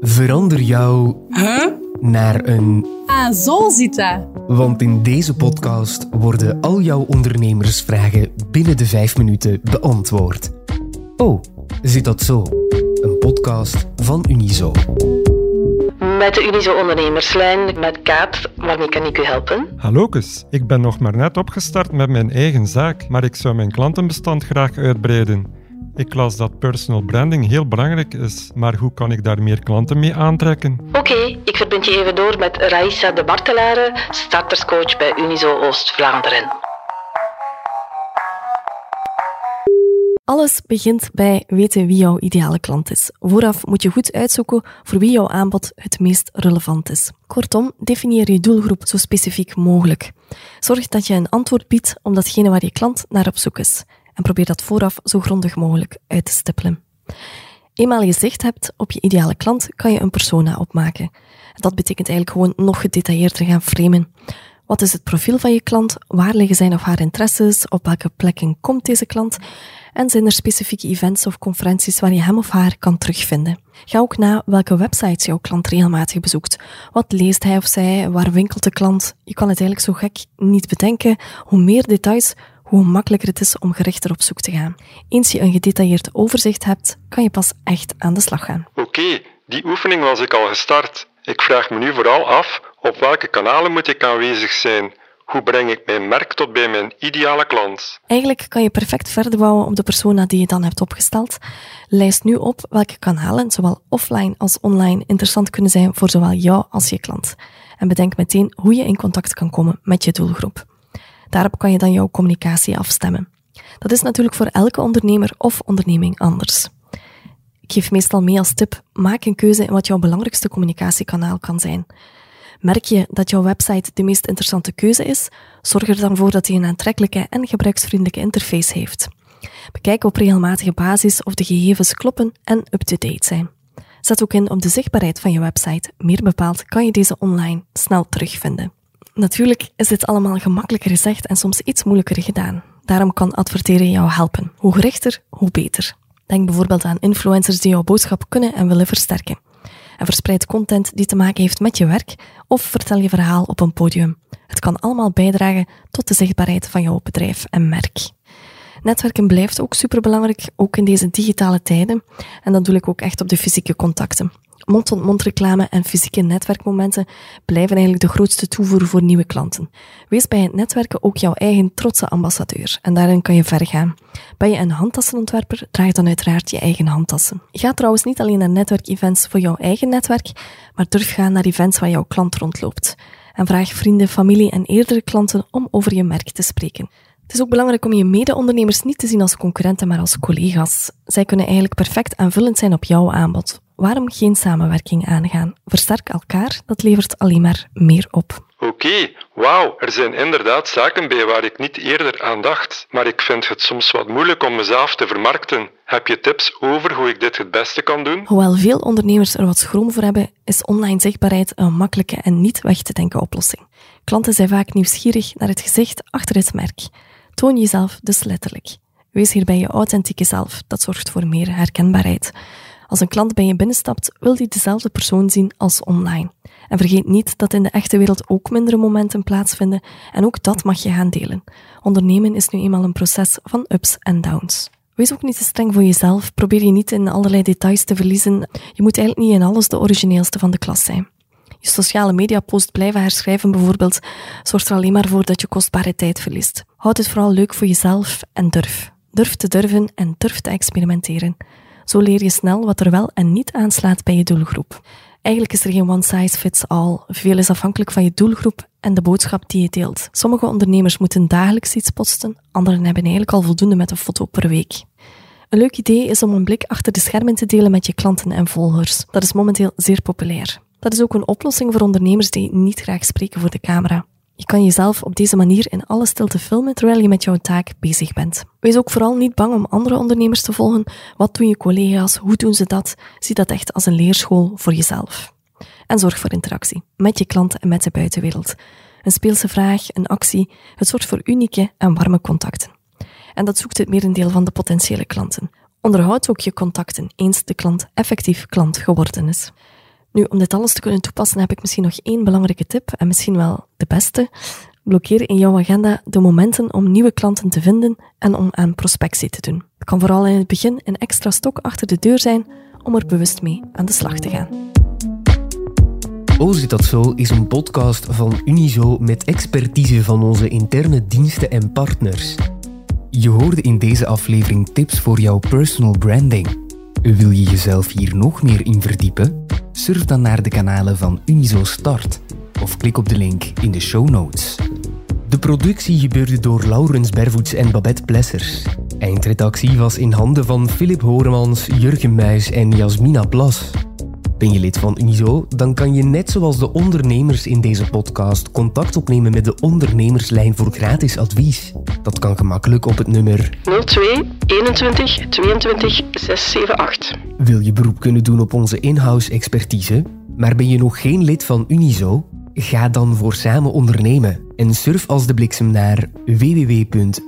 Verander jou Huh? naar een. Ah, zo zit dat. Want in deze podcast worden al jouw ondernemersvragen binnen de vijf minuten beantwoord. Oh, zit dat zo? Een podcast van Unizo. Met de Unizo Ondernemerslijn, met Kaat, waarmee kan ik u helpen? Hallokes, ik ben nog maar net opgestart met mijn eigen zaak, maar ik zou mijn klantenbestand graag uitbreiden. Ik las dat personal branding heel belangrijk is, maar hoe kan ik daar meer klanten mee aantrekken? Oké, ik verbind je even door met Raissa de Bartelare, starterscoach bij Unizo Oost-Vlaanderen. Alles begint bij weten wie jouw ideale klant is. Vooraf moet je goed uitzoeken voor wie jouw aanbod het meest relevant is. Kortom, definieer je doelgroep zo specifiek mogelijk. Zorg dat je een antwoord biedt op datgene waar je klant naar op zoek is. En probeer dat vooraf zo grondig mogelijk uit te stippelen. Eenmaal je zicht hebt op je ideale klant, kan je een persona opmaken. Dat betekent eigenlijk gewoon nog gedetailleerder gaan framen. Wat is het profiel van je klant? Waar liggen zijn of haar interesses? Op welke plekken komt deze klant? En zijn er specifieke events of conferenties waar je hem of haar kan terugvinden? Ga ook na welke websites jouw klant regelmatig bezoekt. Wat leest hij of zij? Waar winkelt de klant? Je kan het eigenlijk zo gek niet bedenken. Hoe meer details, hoe makkelijker het is om gerichter op zoek te gaan. Eens je een gedetailleerd overzicht hebt, kan je pas echt aan de slag gaan. Oké, die oefening was ik al gestart. Ik vraag me nu vooral af, op welke kanalen moet ik aanwezig zijn? Hoe breng ik mijn merk tot bij mijn ideale klant? Eigenlijk kan je perfect verder bouwen op de persona die je dan hebt opgesteld. Lijst nu op welke kanalen, zowel offline als online, interessant kunnen zijn voor zowel jou als je klant. En bedenk meteen hoe je in contact kan komen met je doelgroep. Daarop kan je dan jouw communicatie afstemmen. Dat is natuurlijk voor elke ondernemer of onderneming anders. Ik geef meestal mee als tip: maak een keuze in wat jouw belangrijkste communicatiekanaal kan zijn. Merk je dat jouw website de meest interessante keuze is? Zorg er dan voor dat hij een aantrekkelijke en gebruiksvriendelijke interface heeft. Bekijk op regelmatige basis of de gegevens kloppen en up-to-date zijn. Zet ook in op de zichtbaarheid van je website. Meer bepaald kan je deze online snel terugvinden. Natuurlijk is dit allemaal gemakkelijker gezegd en soms iets moeilijker gedaan. Daarom kan adverteren jou helpen. Hoe gerichter, hoe beter. Denk bijvoorbeeld aan influencers die jouw boodschap kunnen en willen versterken. En verspreid content die te maken heeft met je werk of vertel je verhaal op een podium. Het kan allemaal bijdragen tot de zichtbaarheid van jouw bedrijf en merk. Netwerken blijft ook superbelangrijk, ook in deze digitale tijden. En dan doe ik ook echt op de fysieke contacten. Mond-tot-mond reclame en fysieke netwerkmomenten blijven eigenlijk de grootste toevoer voor nieuwe klanten. Wees bij het netwerken ook jouw eigen trotse ambassadeur en daarin kan je ver gaan. Ben je een handtassenontwerper, draag dan uiteraard je eigen handtassen. Ga trouwens niet alleen naar netwerkevents voor jouw eigen netwerk, maar durf gaan naar events waar jouw klant rondloopt. En vraag vrienden, familie en eerdere klanten om over je merk te spreken. Het is ook belangrijk om je mede-ondernemers niet te zien als concurrenten, maar als collega's. Zij kunnen eigenlijk perfect aanvullend zijn op jouw aanbod. Waarom geen samenwerking aangaan? Versterk elkaar, dat levert alleen maar meer op. Oké, wauw, er zijn inderdaad zaken bij waar ik niet eerder aan dacht, maar ik vind het soms wat moeilijk om mezelf te vermarkten. Heb je tips over hoe ik dit het beste kan doen? Hoewel veel ondernemers er wat schroom voor hebben, is online zichtbaarheid een makkelijke en niet weg te denken oplossing. Klanten zijn vaak nieuwsgierig naar het gezicht achter het merk. Toon jezelf dus letterlijk. Wees hierbij je authentieke zelf, dat zorgt voor meer herkenbaarheid. Als een klant bij je binnenstapt, wil hij dezelfde persoon zien als online. En vergeet niet dat in de echte wereld ook mindere momenten plaatsvinden en ook dat mag je gaan delen. Ondernemen is nu eenmaal een proces van ups en downs. Wees ook niet te streng voor jezelf, probeer je niet in allerlei details te verliezen. Je moet eigenlijk niet in alles de origineelste van de klas zijn. Je sociale media post blijven herschrijven bijvoorbeeld, zorgt er alleen maar voor dat je kostbare tijd verliest. Houd het vooral leuk voor jezelf en durf. Durf te durven en durf te experimenteren. Zo leer je snel wat er wel en niet aanslaat bij je doelgroep. Eigenlijk is er geen one size fits all. Veel is afhankelijk van je doelgroep en de boodschap die je deelt. Sommige ondernemers moeten dagelijks iets posten, anderen hebben eigenlijk al voldoende met een foto per week. Een leuk idee is om een blik achter de schermen te delen met je klanten en volgers. Dat is momenteel zeer populair. Dat is ook een oplossing voor ondernemers die niet graag spreken voor de camera. Je kan jezelf op deze manier in alle stilte filmen terwijl je met jouw taak bezig bent. Wees ook vooral niet bang om andere ondernemers te volgen. Wat doen je collega's? Hoe doen ze dat? Zie dat echt als een leerschool voor jezelf. En zorg voor interactie met je klanten en met de buitenwereld. Een speelse vraag, een actie, het zorgt voor unieke en warme contacten. En dat zoekt het merendeel van de potentiële klanten. onderhoud ook je contacten eens de klant effectief klant geworden is. Nu, om dit alles te kunnen toepassen, heb ik misschien nog één belangrijke tip, en misschien wel de beste. Blokkeer in jouw agenda de momenten om nieuwe klanten te vinden en om aan prospectie te doen. Het kan vooral in het begin een extra stok achter de deur zijn om er bewust mee aan de slag te gaan. O Zit Dat Zo is een podcast van Unizo met expertise van onze interne diensten en partners. Je hoorde in deze aflevering tips voor jouw personal branding. Wil je jezelf hier nog meer in verdiepen? Surf dan naar de kanalen van Unizo Start of klik op de link in de show notes. De productie gebeurde door Laurens Bervoets en Babette Plessers. Eindredactie was in handen van Philip Horemans, Jurgen Muis en Jasmina Plas. Ben je lid van Unizo, dan kan je net zoals de ondernemers in deze podcast contact opnemen met de ondernemerslijn voor gratis advies. Dat kan gemakkelijk op het nummer 02 21 22 678. Wil je beroep kunnen doen op onze in-house expertise, maar ben je nog geen lid van Unizo? Ga dan voor samen ondernemen en surf als de bliksem naar www.unizo.be.